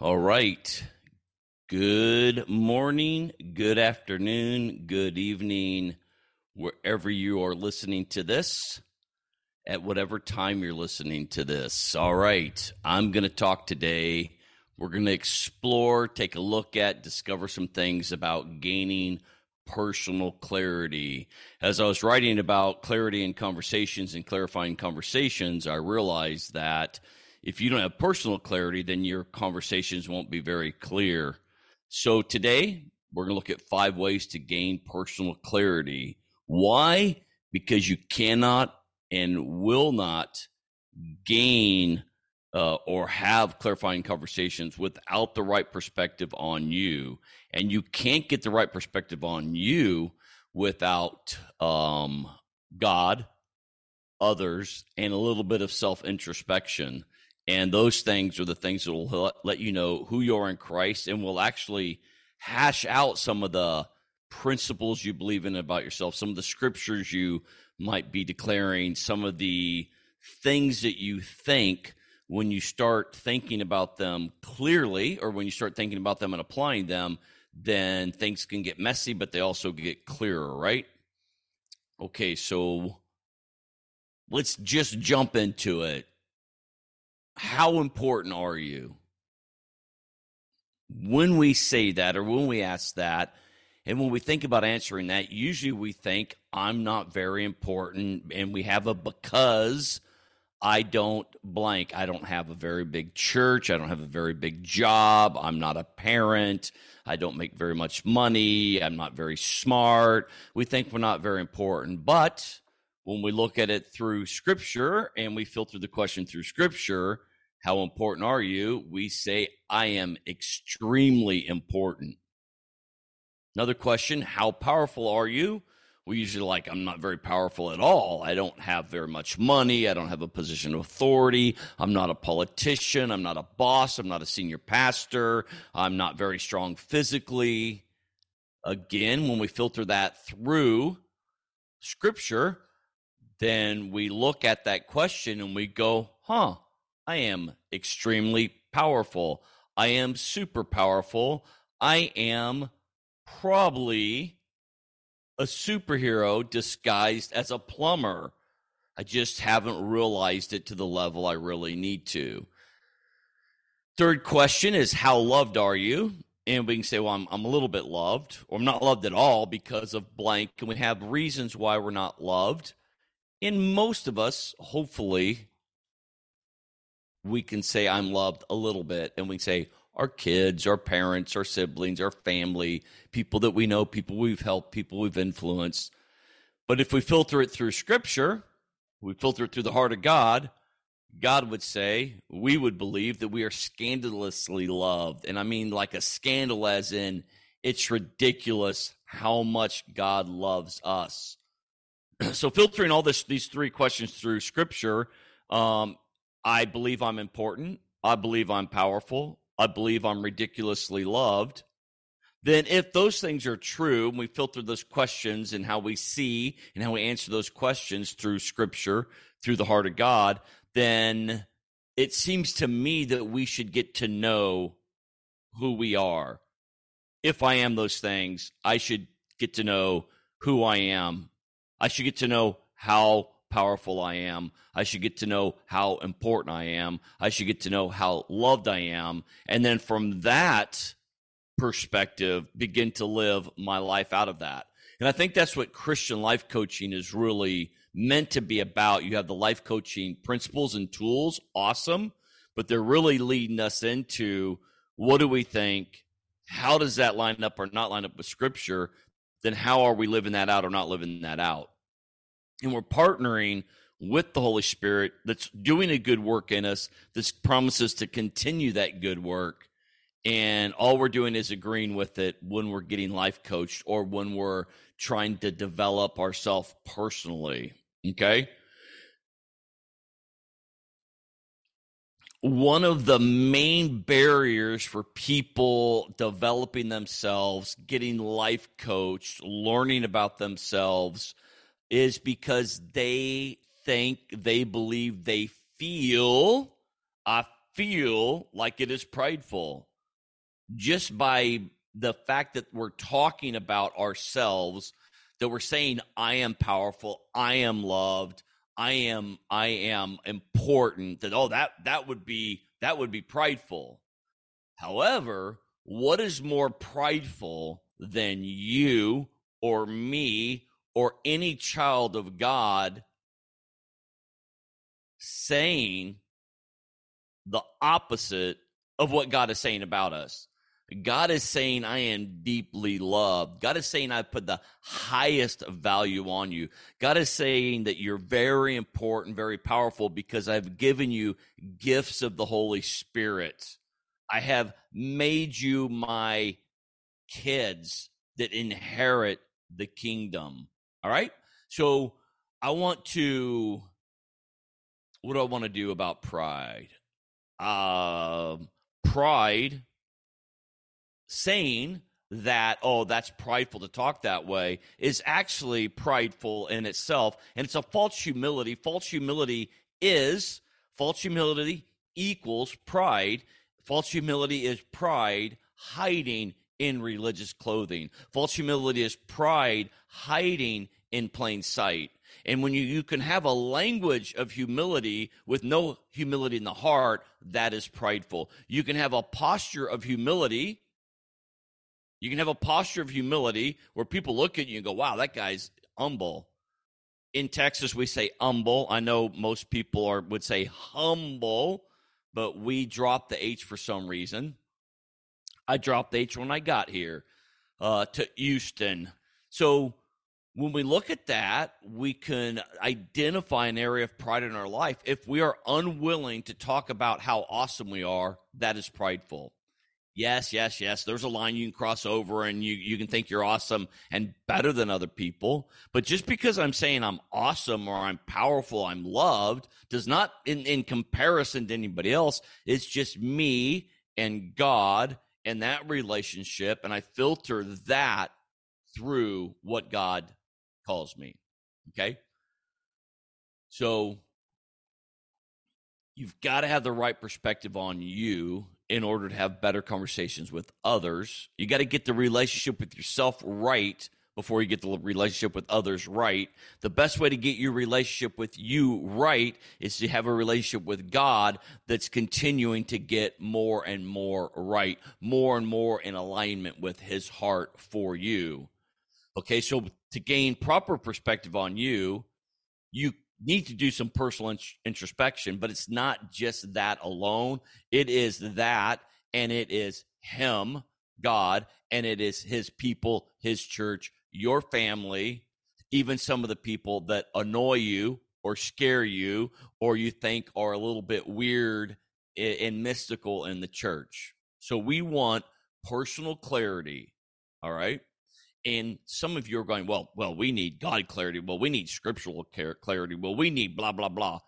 All right. Good morning, good afternoon, good evening, wherever you are listening to this, at whatever time you're listening to this. All right. I'm going to talk today. We're going to explore, take a look at, discover some things about gaining personal clarity. As I was writing about clarity in conversations and clarifying conversations, I realized that if you don't have personal clarity, then your conversations won't be very clear. So today, we're going to look at five ways to gain personal clarity. Why? Because you cannot and will not gain uh, or have clarifying conversations without the right perspective on you. And you can't get the right perspective on you without um, God, others, and a little bit of self introspection. And those things are the things that will let you know who you are in Christ and will actually hash out some of the principles you believe in about yourself, some of the scriptures you might be declaring, some of the things that you think when you start thinking about them clearly or when you start thinking about them and applying them, then things can get messy, but they also get clearer, right? Okay, so let's just jump into it how important are you? When we say that or when we ask that, and when we think about answering that, usually we think, I'm not very important. And we have a because I don't blank. I don't have a very big church. I don't have a very big job. I'm not a parent. I don't make very much money. I'm not very smart. We think we're not very important. But when we look at it through scripture and we filter the question through scripture, how important are you? We say, I am extremely important. Another question, how powerful are you? We usually like, I'm not very powerful at all. I don't have very much money. I don't have a position of authority. I'm not a politician. I'm not a boss. I'm not a senior pastor. I'm not very strong physically. Again, when we filter that through scripture, then we look at that question and we go, huh, I am extremely powerful. I am super powerful. I am probably a superhero disguised as a plumber. I just haven't realized it to the level I really need to. Third question is How loved are you? And we can say, Well, I'm, I'm a little bit loved, or I'm not loved at all because of blank. And we have reasons why we're not loved. And most of us, hopefully, we can say I'm loved a little bit and we say our kids, our parents, our siblings, our family, people that we know, people we've helped, people we've influenced. But if we filter it through scripture, we filter it through the heart of God, God would say, we would believe that we are scandalously loved. And I mean like a scandal as in it's ridiculous how much God loves us. so filtering all this these three questions through scripture um, I believe I'm important. I believe I'm powerful. I believe I'm ridiculously loved. Then, if those things are true, and we filter those questions and how we see and how we answer those questions through scripture, through the heart of God, then it seems to me that we should get to know who we are. If I am those things, I should get to know who I am. I should get to know how powerful I am. I should get to know how important I am. I should get to know how loved I am. And then from that perspective, begin to live my life out of that. And I think that's what Christian life coaching is really meant to be about. You have the life coaching principles and tools, awesome, but they're really leading us into what do we think? How does that line up or not line up with scripture? Then how are we living that out or not living that out? And we're partnering with the Holy Spirit that's doing a good work in us, that promises to continue that good work. And all we're doing is agreeing with it when we're getting life coached or when we're trying to develop ourselves personally. Okay. One of the main barriers for people developing themselves, getting life coached, learning about themselves, is because they think, they believe, they feel, I feel like it is prideful. Just by the fact that we're talking about ourselves that we're saying i am powerful i am loved i am i am important that oh that that would be that would be prideful. However what is more prideful than you or me or any child of god saying the opposite of what god is saying about us God is saying, I am deeply loved. God is saying, I put the highest value on you. God is saying that you're very important, very powerful because I've given you gifts of the Holy Spirit. I have made you my kids that inherit the kingdom. All right. So I want to, what do I want to do about pride? Uh, pride saying that, oh, that's prideful to talk that way, is actually prideful in itself. And it's a false humility. False humility is, false humility equals pride. False humility is pride hiding in religious clothing. False humility is pride hiding in plain sight. And when you, you can have a language of humility with no humility in the heart, that is prideful. You can have a posture of humility you can have a posture of humility where people look at you and go, wow, that guy's humble. In Texas, we say humble. I know most people are would say humble, but we drop the H for some reason. I dropped H when I got here uh, to Houston. So when we look at that, we can identify an area of pride in our life. If we are unwilling to talk about how awesome we are, that is prideful. Yes, yes, yes. There's a line you can cross over and you, you can think you're awesome and better than other people. But just because I'm saying I'm awesome or I'm powerful, I'm loved, does not, in, in comparison to anybody else, it's just me and God and that relationship. And I filter that through what God calls me. Okay. So you've got to have the right perspective on you in order to have better conversations with others. You got to get the relationship with yourself right before you get the relationship with others right. The best way to get your relationship with you right is to have a relationship with God that's continuing to get more and more right, more and more in alignment with his heart for you. Okay, so to gain proper perspective on you, you need to do some personal introspection, but it's not just that alone. It is that, and it is Him, God, and it is His people, His church, your family, even some of the people that annoy you or scare you or you think are a little bit weird and mystical in the church. So we want personal clarity. All right. And some of you are going, well, well, we need God clarity. Well, we need scriptural clarity. Well, we need blah, blah, blah.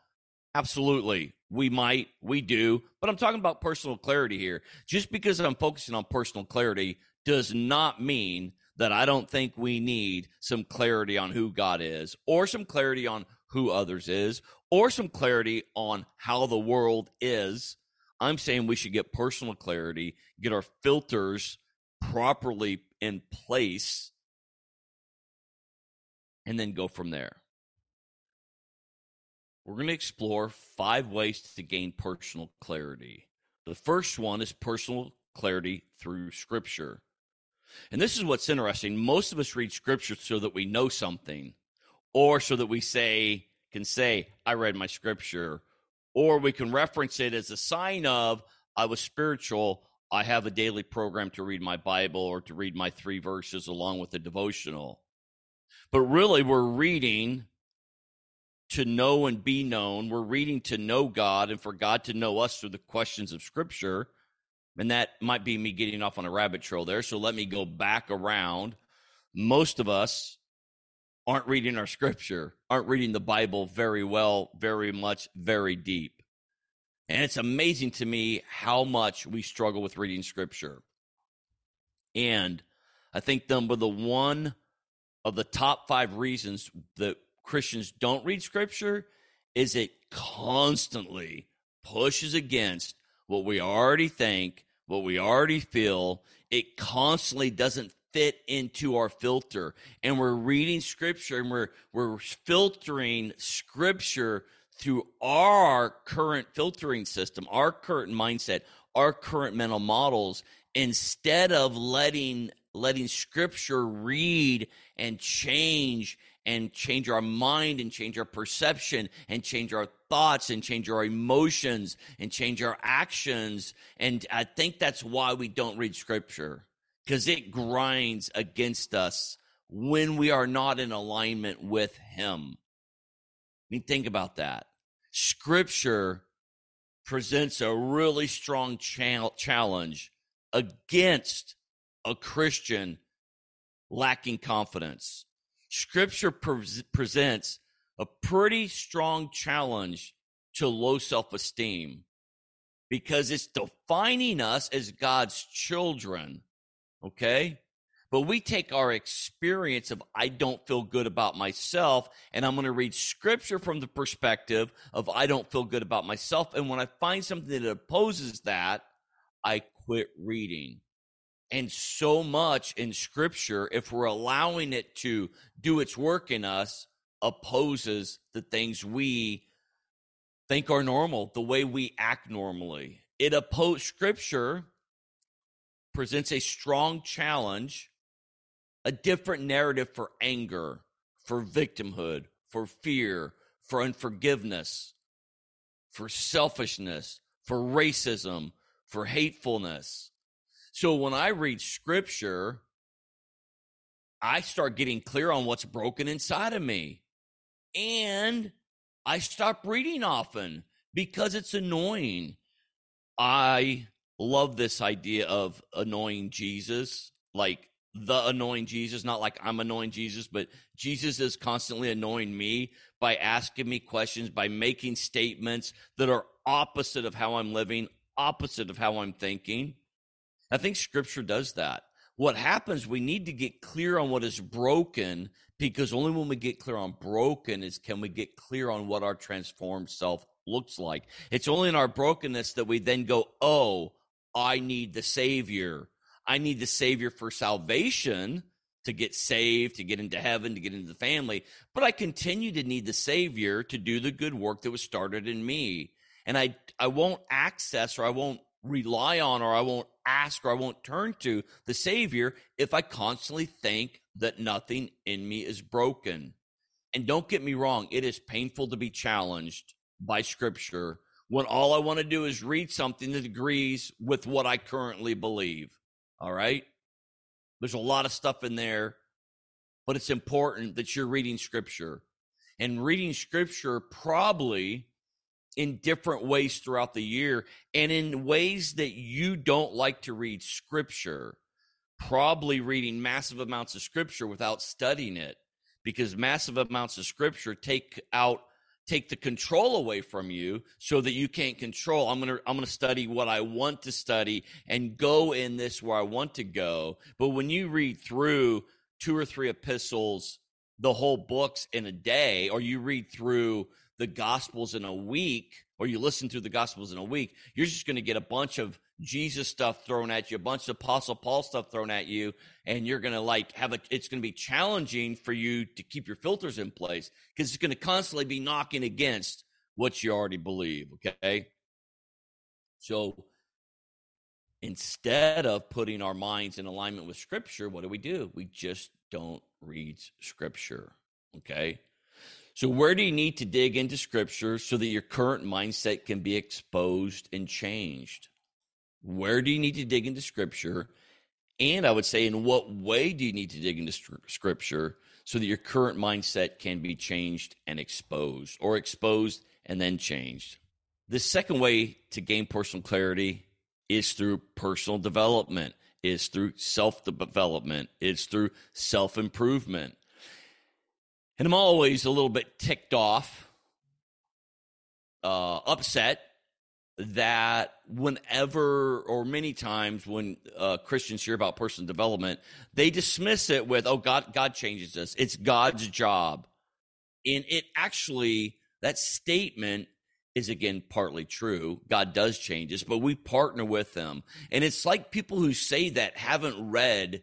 Absolutely. We might, we do, but I'm talking about personal clarity here. Just because I'm focusing on personal clarity does not mean that I don't think we need some clarity on who God is, or some clarity on who others is, or some clarity on how the world is. I'm saying we should get personal clarity, get our filters properly in place and then go from there. We're going to explore five ways to gain personal clarity. The first one is personal clarity through scripture. And this is what's interesting. Most of us read scripture so that we know something or so that we say can say I read my scripture or we can reference it as a sign of I was spiritual I have a daily program to read my Bible or to read my three verses along with the devotional. But really, we're reading to know and be known. We're reading to know God and for God to know us through the questions of Scripture. And that might be me getting off on a rabbit trail there. So let me go back around. Most of us aren't reading our Scripture, aren't reading the Bible very well, very much, very deep. And it's amazing to me how much we struggle with reading scripture. And I think number the one of the top five reasons that Christians don't read scripture is it constantly pushes against what we already think, what we already feel. It constantly doesn't fit into our filter. And we're reading scripture and we're we're filtering scripture through our current filtering system, our current mindset, our current mental models instead of letting letting scripture read and change and change our mind and change our perception and change our thoughts and change our emotions and change our actions. And i think that's why we don't read scripture because it grinds against us when we are not in alignment with him. I mean think about that. Scripture presents a really strong cha- challenge against a Christian lacking confidence. Scripture pre- presents a pretty strong challenge to low self esteem because it's defining us as God's children. Okay? But we take our experience of I don't feel good about myself, and I'm going to read scripture from the perspective of I don't feel good about myself. And when I find something that opposes that, I quit reading. And so much in scripture, if we're allowing it to do its work in us, opposes the things we think are normal, the way we act normally. It opposes scripture presents a strong challenge a different narrative for anger, for victimhood, for fear, for unforgiveness, for selfishness, for racism, for hatefulness. So when I read scripture, I start getting clear on what's broken inside of me. And I stop reading often because it's annoying. I love this idea of annoying Jesus. Like the annoying Jesus, not like I'm annoying Jesus, but Jesus is constantly annoying me by asking me questions, by making statements that are opposite of how I'm living, opposite of how I'm thinking. I think scripture does that. What happens, we need to get clear on what is broken because only when we get clear on broken is can we get clear on what our transformed self looks like. It's only in our brokenness that we then go, oh, I need the Savior. I need the Savior for salvation to get saved, to get into heaven, to get into the family. But I continue to need the Savior to do the good work that was started in me. And I, I won't access or I won't rely on or I won't ask or I won't turn to the Savior if I constantly think that nothing in me is broken. And don't get me wrong, it is painful to be challenged by Scripture when all I want to do is read something that agrees with what I currently believe. All right. There's a lot of stuff in there, but it's important that you're reading scripture and reading scripture probably in different ways throughout the year and in ways that you don't like to read scripture. Probably reading massive amounts of scripture without studying it because massive amounts of scripture take out take the control away from you so that you can't control i'm going to i'm going to study what i want to study and go in this where i want to go but when you read through two or three epistles the whole books in a day or you read through the gospels in a week or you listen through the gospels in a week you're just going to get a bunch of Jesus stuff thrown at you, a bunch of Apostle Paul stuff thrown at you, and you're going to like have a, it's going to be challenging for you to keep your filters in place because it's going to constantly be knocking against what you already believe. Okay. So instead of putting our minds in alignment with Scripture, what do we do? We just don't read Scripture. Okay. So, where do you need to dig into Scripture so that your current mindset can be exposed and changed? Where do you need to dig into scripture? And I would say, in what way do you need to dig into scripture so that your current mindset can be changed and exposed, or exposed and then changed? The second way to gain personal clarity is through personal development, is through self development, is through self improvement. And I'm always a little bit ticked off, uh, upset that whenever or many times when uh, Christians hear about personal development, they dismiss it with, "Oh, God, God changes us. It's God's job," and it actually that statement is again partly true. God does change us, but we partner with them. And it's like people who say that haven't read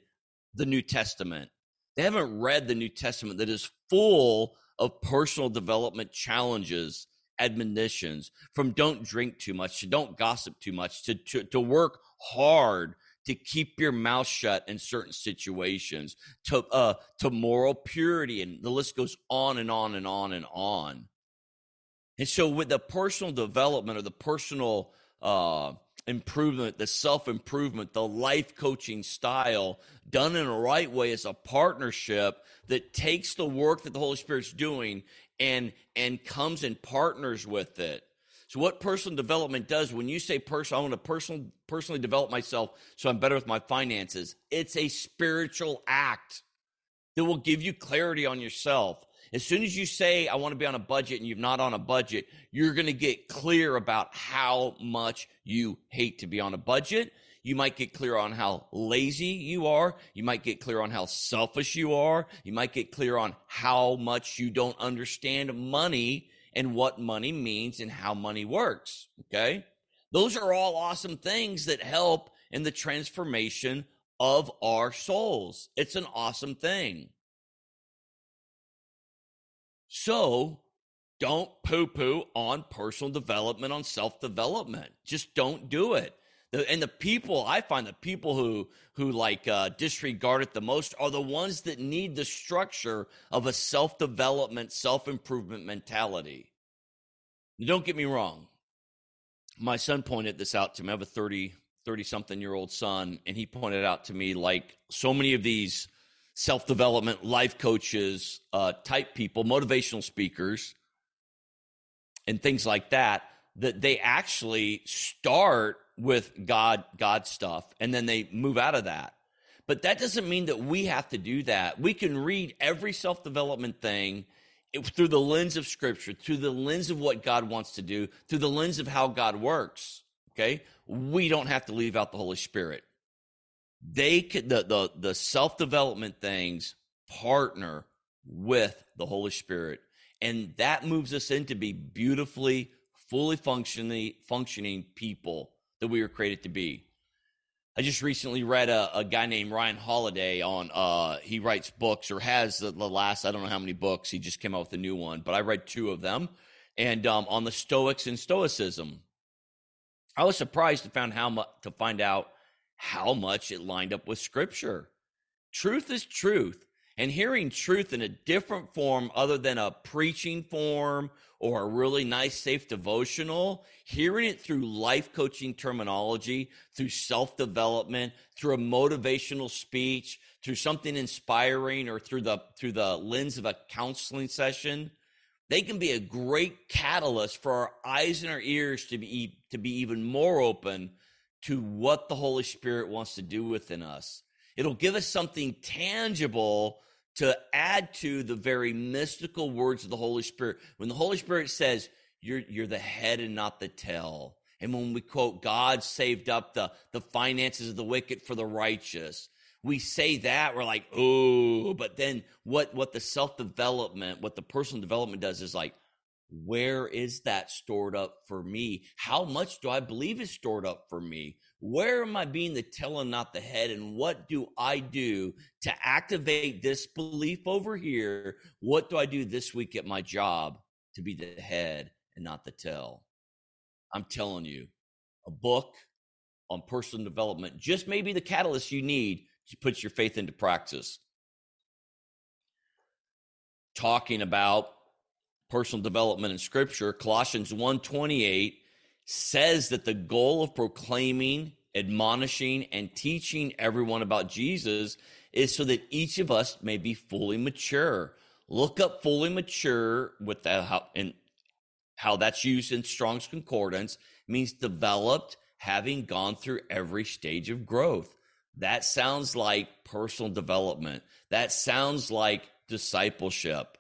the New Testament. They haven't read the New Testament that is full of personal development challenges, admonitions from don't drink too much to don't gossip too much to, to, to work hard to keep your mouth shut in certain situations to uh to moral purity and the list goes on and on and on and on. And so with the personal development or the personal uh improvement the self improvement the life coaching style done in a right way is a partnership that takes the work that the holy spirit's doing and and comes and partners with it so what personal development does when you say personal, I want to personal, personally develop myself so I'm better with my finances. It's a spiritual act that will give you clarity on yourself. As soon as you say, I want to be on a budget and you're not on a budget, you're going to get clear about how much you hate to be on a budget. You might get clear on how lazy you are. You might get clear on how selfish you are. You might get clear on how much you don't understand money and what money means and how money works. Okay. Those are all awesome things that help in the transformation of our souls. It's an awesome thing. So don't poo poo on personal development, on self development. Just don't do it. The, and the people I find the people who who like uh, disregard it the most are the ones that need the structure of a self development, self improvement mentality. Don't get me wrong. My son pointed this out to me. I have a 30 30 something year old son, and he pointed out to me like so many of these self development life coaches uh, type people, motivational speakers, and things like that. That they actually start with God, God stuff, and then they move out of that. But that doesn't mean that we have to do that. We can read every self development thing through the lens of scripture, through the lens of what God wants to do, through the lens of how God works. Okay. We don't have to leave out the Holy Spirit. They could, the, the, the self development things partner with the Holy Spirit. And that moves us into be beautifully, fully functioning, functioning people that we were created to be. I just recently read a, a guy named Ryan Holiday on, uh, he writes books or has the, the, last, I don't know how many books. He just came out with a new one, but I read two of them and um, on the Stoics and Stoicism. I was surprised to find how much, to find out how much it lined up with scripture. Truth is truth. And hearing truth in a different form other than a preaching form or a really nice, safe devotional, hearing it through life coaching terminology, through self development, through a motivational speech, through something inspiring, or through the through the lens of a counseling session, they can be a great catalyst for our eyes and our ears to be to be even more open to what the Holy Spirit wants to do within us. It'll give us something tangible to add to the very mystical words of the Holy Spirit. When the Holy Spirit says, you're, you're the head and not the tail. And when we quote, God saved up the, the finances of the wicked for the righteous, we say that, we're like, oh, but then what, what the self development, what the personal development does is like, where is that stored up for me? How much do I believe is stored up for me? Where am I being the tail and not the head? And what do I do to activate this belief over here? What do I do this week at my job to be the head and not the tail? I'm telling you, a book on personal development just may be the catalyst you need to put your faith into practice. Talking about personal development in scripture, Colossians 128 says that the goal of proclaiming, admonishing, and teaching everyone about Jesus is so that each of us may be fully mature. Look up fully mature with that how and how that's used in Strong's Concordance means developed, having gone through every stage of growth. That sounds like personal development. That sounds like discipleship.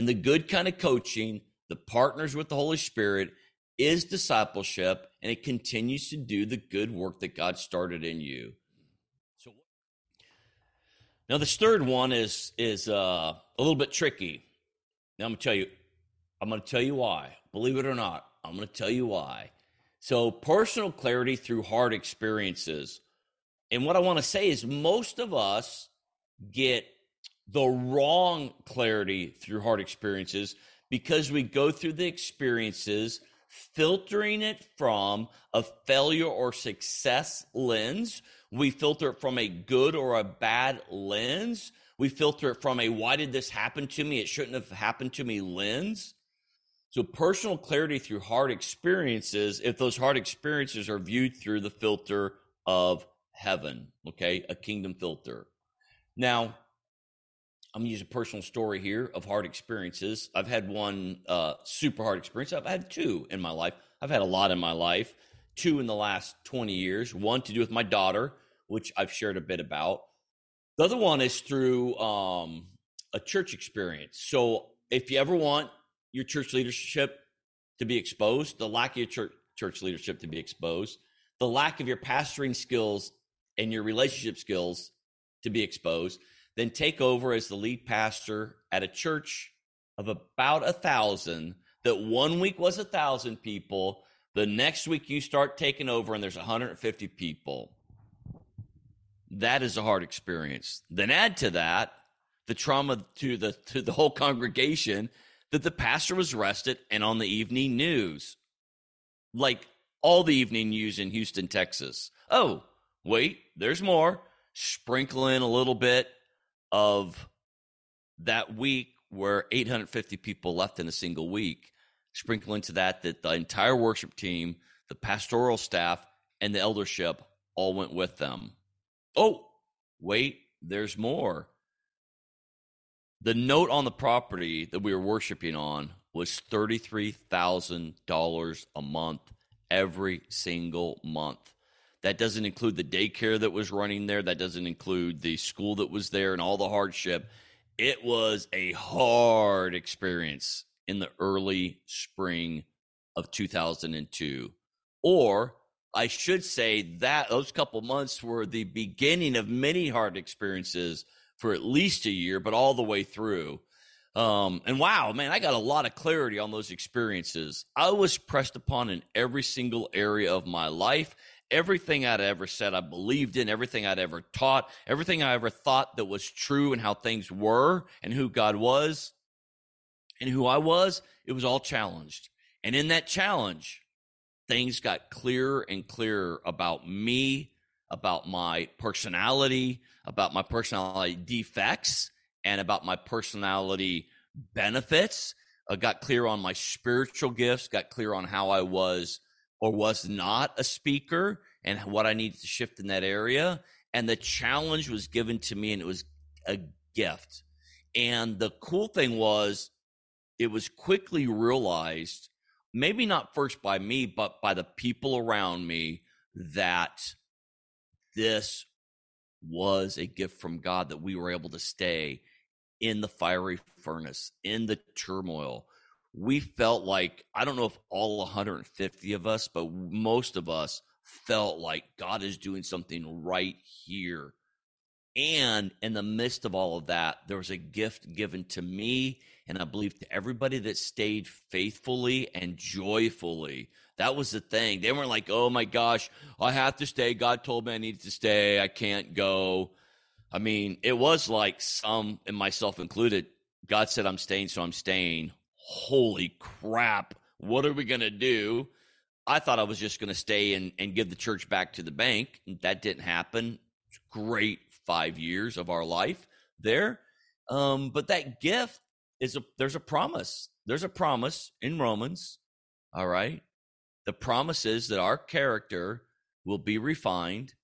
And the good kind of coaching, the partners with the Holy Spirit, is discipleship and it continues to do the good work that God started in you. So now this third one is is uh, a little bit tricky. Now I'm gonna tell you, I'm gonna tell you why. Believe it or not, I'm to tell you why. So, personal clarity through hard experiences. And what I want to say is, most of us get the wrong clarity through hard experiences because we go through the experiences filtering it from a failure or success lens. We filter it from a good or a bad lens. We filter it from a why did this happen to me? It shouldn't have happened to me lens. So, personal clarity through hard experiences, if those hard experiences are viewed through the filter of heaven, okay, a kingdom filter. Now, I'm gonna use a personal story here of hard experiences. I've had one uh, super hard experience. I've had two in my life. I've had a lot in my life. Two in the last 20 years. One to do with my daughter, which I've shared a bit about. The other one is through um, a church experience. So if you ever want your church leadership to be exposed, the lack of your church, church leadership to be exposed, the lack of your pastoring skills and your relationship skills to be exposed, then take over as the lead pastor at a church of about a thousand. That one week was a thousand people. The next week you start taking over and there's 150 people. That is a hard experience. Then add to that the trauma to the to the whole congregation that the pastor was arrested and on the evening news. Like all the evening news in Houston, Texas. Oh, wait, there's more. Sprinkle in a little bit of that week where 850 people left in a single week. Sprinkle into that that the entire worship team, the pastoral staff, and the eldership all went with them. Oh, wait, there's more. The note on the property that we were worshiping on was $33,000 a month every single month. That doesn't include the daycare that was running there. That doesn't include the school that was there and all the hardship. It was a hard experience in the early spring of 2002. Or I should say that those couple months were the beginning of many hard experiences for at least a year, but all the way through. Um, and wow, man, I got a lot of clarity on those experiences. I was pressed upon in every single area of my life. Everything I'd ever said, I believed in, everything I'd ever taught, everything I ever thought that was true and how things were and who God was and who I was, it was all challenged. And in that challenge, things got clearer and clearer about me, about my personality, about my personality defects, and about my personality benefits. I got clear on my spiritual gifts, got clear on how I was or was not a speaker and what I needed to shift in that area. And the challenge was given to me, and it was a gift. And the cool thing was, it was quickly realized, maybe not first by me, but by the people around me, that this was a gift from God that we were able to stay in the fiery furnace, in the turmoil. We felt like, I don't know if all 150 of us, but most of us felt like God is doing something right here. And in the midst of all of that, there was a gift given to me, and I believe to everybody that stayed faithfully and joyfully. That was the thing. They weren't like, oh my gosh, I have to stay. God told me I needed to stay. I can't go. I mean, it was like some, and myself included, God said, I'm staying, so I'm staying. Holy crap. What are we going to do? I thought I was just going to stay and, and give the church back to the bank. That didn't happen. Great five years of our life there. Um, but that gift is a, there's a promise. There's a promise in Romans. All right. The promise is that our character will be refined.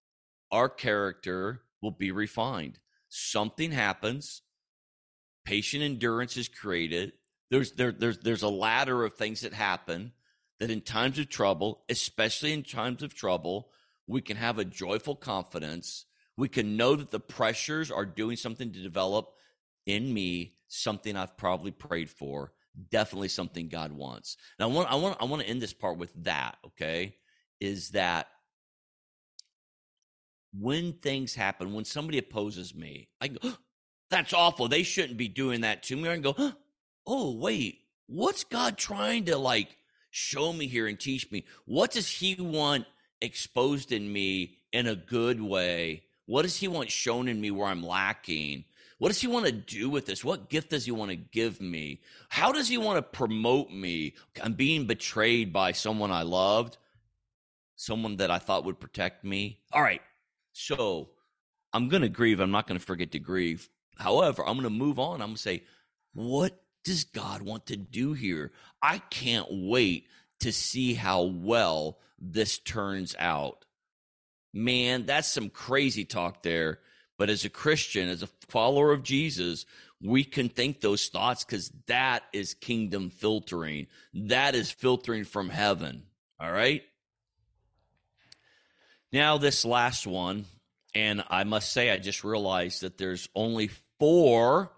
Our character will be refined. Something happens, patient endurance is created. There's there, there's there's a ladder of things that happen that in times of trouble, especially in times of trouble, we can have a joyful confidence. We can know that the pressures are doing something to develop in me something I've probably prayed for, definitely something God wants. Now I want I want I want to end this part with that, okay? Is that when things happen, when somebody opposes me, I go, oh, that's awful. They shouldn't be doing that to me. I go, oh, Oh, wait, what's God trying to like show me here and teach me? What does He want exposed in me in a good way? What does He want shown in me where I'm lacking? What does he want to do with this? What gift does he want to give me? How does he want to promote me? I'm being betrayed by someone I loved, someone that I thought would protect me. All right. So I'm going to grieve. I'm not going to forget to grieve. However, I'm going to move on. I'm going to say, what does God want to do here? I can't wait to see how well this turns out. Man, that's some crazy talk there. But as a Christian, as a follower of Jesus, we can think those thoughts because that is kingdom filtering. That is filtering from heaven. All right. Now, this last one, and I must say, I just realized that there's only four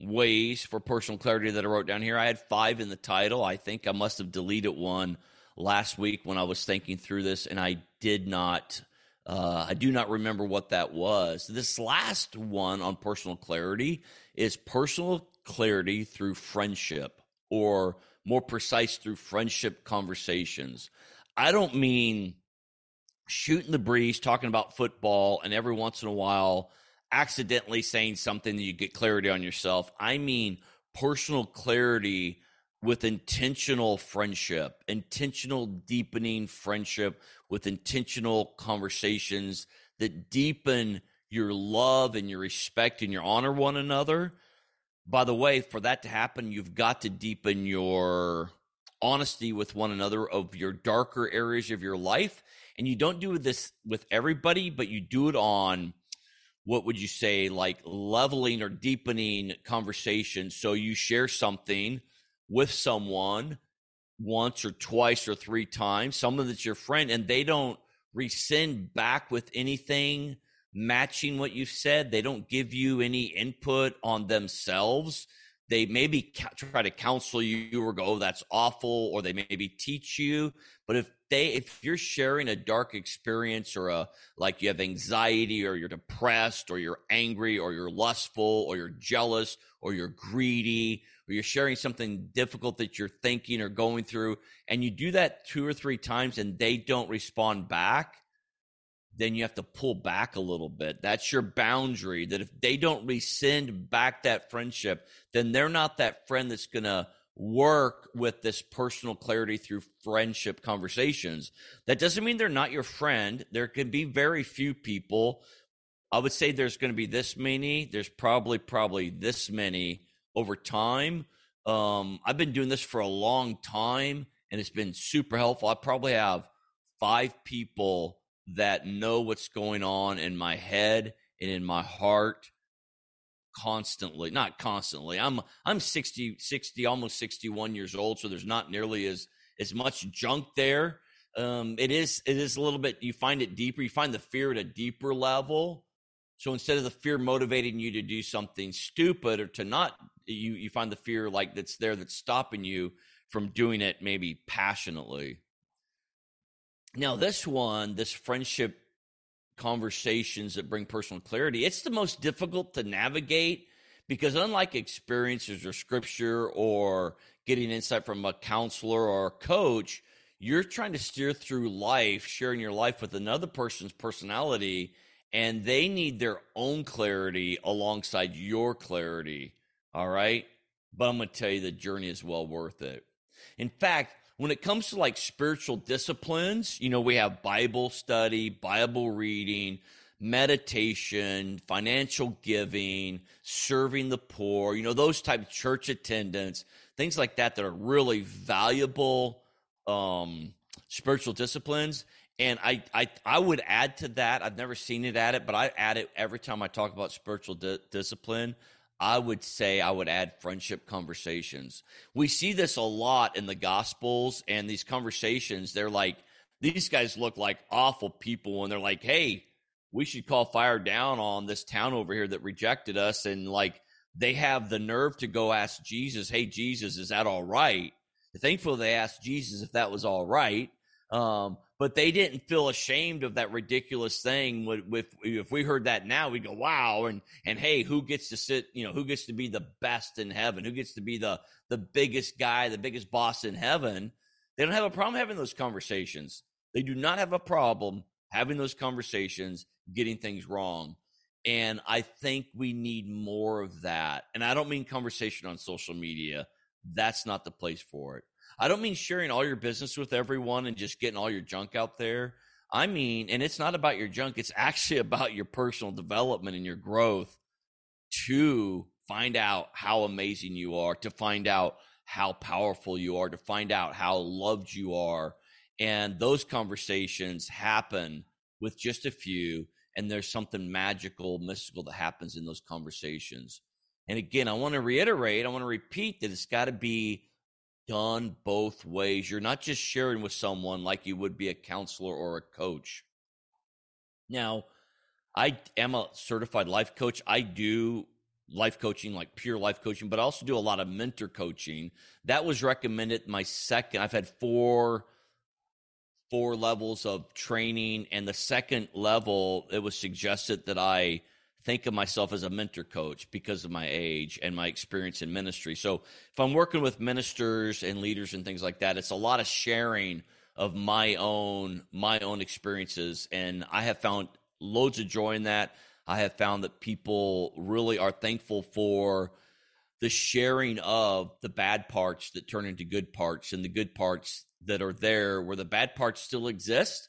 ways for personal clarity that I wrote down here. I had five in the title. I think I must have deleted one last week when I was thinking through this, and I did not uh, I do not remember what that was. This last one on personal clarity is personal clarity through friendship, or more precise, through friendship conversations. I don't mean shooting the breeze, talking about football, and every once in a while accidentally saying something that you get clarity on yourself. I mean personal clarity with intentional friendship, intentional deepening friendship with intentional conversations that deepen your love and your respect and your honor one another. By the way, for that to happen, you've got to deepen your honesty with one another of your darker areas of your life. And you don't do this with everybody, but you do it on what would you say, like leveling or deepening conversation. So you share something with someone once or twice or three times, someone that's your friend, and they don't rescind back with anything matching what you've said. They don't give you any input on themselves. They maybe try to counsel you or go, oh, that's awful, or they maybe teach you. But if they, if you're sharing a dark experience or a, like you have anxiety or you're depressed or you're angry or you're lustful or you're jealous or you're greedy or you're sharing something difficult that you're thinking or going through, and you do that two or three times and they don't respond back, then you have to pull back a little bit. That's your boundary. That if they don't rescind back that friendship, then they're not that friend that's going to work with this personal clarity through friendship conversations. That doesn't mean they're not your friend. There can be very few people. I would say there's going to be this many. There's probably, probably this many over time. Um, I've been doing this for a long time and it's been super helpful. I probably have five people that know what's going on in my head and in my heart constantly not constantly i'm i'm 60 60 almost 61 years old so there's not nearly as as much junk there. Um it is it is a little bit you find it deeper you find the fear at a deeper level. So instead of the fear motivating you to do something stupid or to not you you find the fear like that's there that's stopping you from doing it maybe passionately now this one this friendship conversations that bring personal clarity it's the most difficult to navigate because unlike experiences or scripture or getting insight from a counselor or a coach you're trying to steer through life sharing your life with another person's personality and they need their own clarity alongside your clarity all right. But I'm going to tell you the journey is well worth it. In fact, when it comes to like spiritual disciplines, you know, we have Bible study, Bible reading, meditation, financial giving, serving the poor, you know, those type of church attendance, things like that that are really valuable um, spiritual disciplines. And I, I, I would add to that. I've never seen it at it, but I add it every time I talk about spiritual di- discipline. I would say I would add friendship conversations. We see this a lot in the Gospels and these conversations. They're like, these guys look like awful people, and they're like, hey, we should call fire down on this town over here that rejected us. And like, they have the nerve to go ask Jesus, hey, Jesus, is that all right? Thankfully, they asked Jesus if that was all right. Um, but they didn't feel ashamed of that ridiculous thing. With, with, if we heard that now, we'd go, wow, and and hey, who gets to sit? You know, who gets to be the best in heaven? Who gets to be the the biggest guy, the biggest boss in heaven? They don't have a problem having those conversations. They do not have a problem having those conversations, getting things wrong. And I think we need more of that. And I don't mean conversation on social media. That's not the place for it. I don't mean sharing all your business with everyone and just getting all your junk out there. I mean, and it's not about your junk, it's actually about your personal development and your growth to find out how amazing you are, to find out how powerful you are, to find out how loved you are. And those conversations happen with just a few, and there's something magical, mystical that happens in those conversations. And again, I want to reiterate, I want to repeat that it's got to be done both ways. You're not just sharing with someone like you would be a counselor or a coach. Now, I am a certified life coach. I do life coaching, like pure life coaching, but I also do a lot of mentor coaching. That was recommended my second. I've had four four levels of training and the second level it was suggested that I think of myself as a mentor coach because of my age and my experience in ministry. So if I'm working with ministers and leaders and things like that, it's a lot of sharing of my own my own experiences and I have found loads of joy in that. I have found that people really are thankful for the sharing of the bad parts that turn into good parts and the good parts that are there where the bad parts still exist,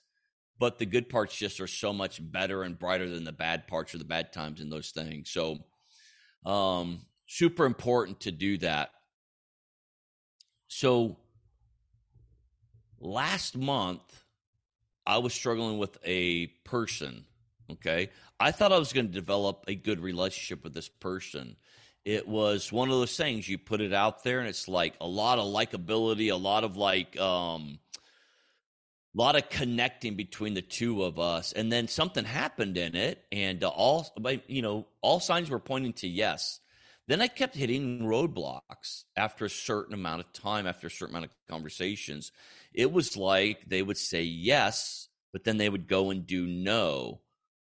but the good parts just are so much better and brighter than the bad parts or the bad times in those things. So, um, super important to do that. So, last month, I was struggling with a person Okay. I thought I was going to develop a good relationship with this person. It was one of those things you put it out there and it's like a lot of likability, a lot of like, um, a lot of connecting between the two of us. And then something happened in it and uh, all you know all signs were pointing to yes. Then i kept hitting roadblocks after a certain amount of time after a certain amount of conversations. It was like they would say yes but then they would go and do no.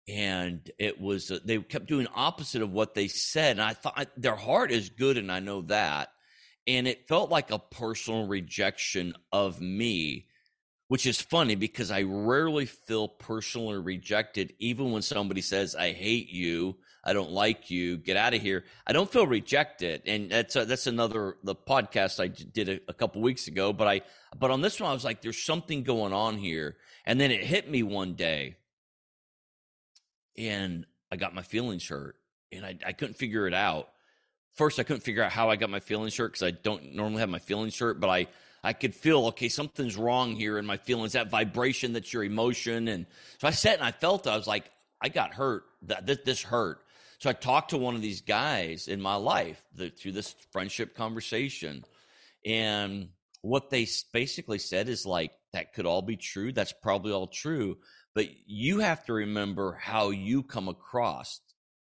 And it was uh, they kept doing opposite of what they said. And i thought their heart is good and i know that. And it felt like a personal rejection of me which is funny because i rarely feel personally rejected even when somebody says i hate you. I don't like you. Get out of here. I don't feel rejected. And that's a, that's another the podcast i did a, a couple weeks ago but i but on this one i was like there's something going on here. And then it hit me one day and I got my feelings hurt and I, I couldn't figure it out. First, I couldn't figure out how I got my feelings hurt because I don't normally have my feelings hurt, but I, I could feel, okay, something's wrong here in my feelings, that vibration, that's your emotion. And so I sat and I felt, I was like, I got hurt. That this, hurt. So I talked to one of these guys in my life the, through this friendship conversation. And what they basically said is like, that could all be true. That's probably all true but you have to remember how you come across.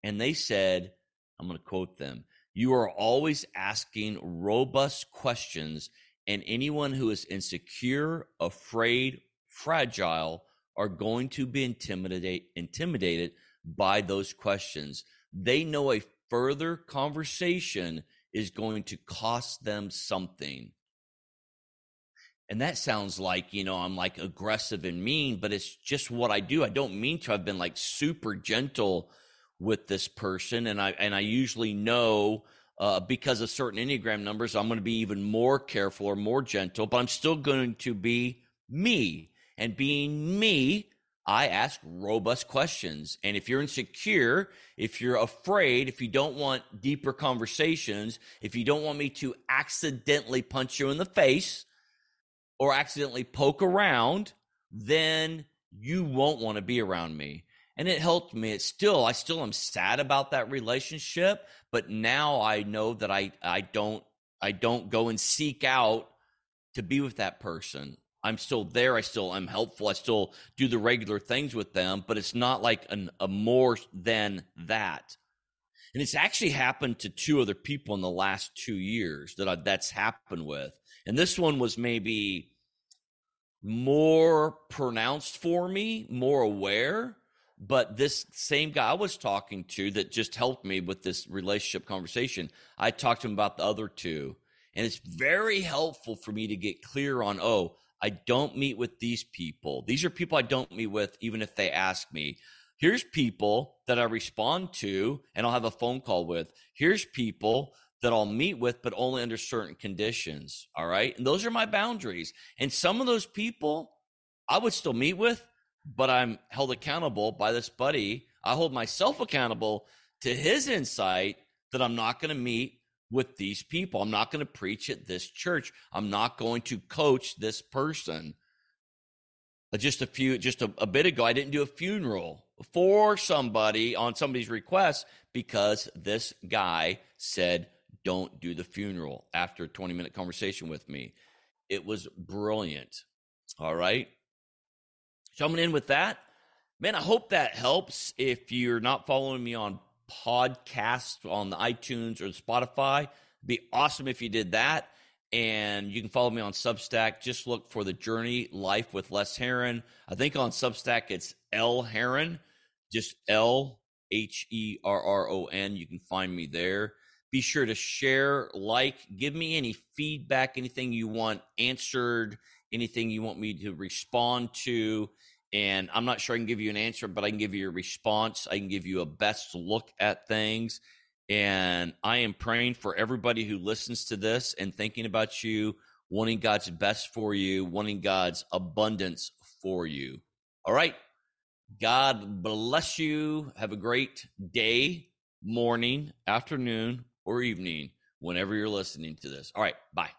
And they said, I'm going to quote them you are always asking robust questions, and anyone who is insecure, afraid, fragile are going to be intimidate, intimidated by those questions. They know a further conversation is going to cost them something. And that sounds like, you know, I'm like aggressive and mean, but it's just what I do. I don't mean to. I've been like super gentle with this person. And I, and I usually know, uh, because of certain Enneagram numbers, I'm going to be even more careful or more gentle, but I'm still going to be me. And being me, I ask robust questions. And if you're insecure, if you're afraid, if you don't want deeper conversations, if you don't want me to accidentally punch you in the face, or accidentally poke around, then you won't want to be around me. And it helped me. It's still, I still am sad about that relationship, but now I know that I, I don't, I don't go and seek out to be with that person. I'm still there. I still am helpful. I still do the regular things with them, but it's not like an, a more than that. And it's actually happened to two other people in the last two years that I, that's happened with. And this one was maybe more pronounced for me, more aware. But this same guy I was talking to that just helped me with this relationship conversation, I talked to him about the other two. And it's very helpful for me to get clear on, oh, I don't meet with these people. These are people I don't meet with, even if they ask me. Here's people that I respond to and I'll have a phone call with. Here's people that I'll meet with, but only under certain conditions. All right. And those are my boundaries. And some of those people I would still meet with, but I'm held accountable by this buddy. I hold myself accountable to his insight that I'm not going to meet with these people. I'm not going to preach at this church. I'm not going to coach this person. Uh, just a few, just a, a bit ago, I didn't do a funeral for somebody on somebody's request because this guy said, don't do the funeral after a 20 minute conversation with me. It was brilliant. All right. Coming in with that, man, I hope that helps. If you're not following me on podcasts on the iTunes or the Spotify. Be awesome if you did that. And you can follow me on Substack. Just look for the Journey Life with Les Herron. I think on Substack it's L Herron, just L H E R R O N. You can find me there. Be sure to share, like, give me any feedback, anything you want answered, anything you want me to respond to and I'm not sure I can give you an answer, but I can give you a response. I can give you a best look at things. And I am praying for everybody who listens to this and thinking about you, wanting God's best for you, wanting God's abundance for you. All right. God bless you. Have a great day, morning, afternoon, or evening, whenever you're listening to this. All right. Bye.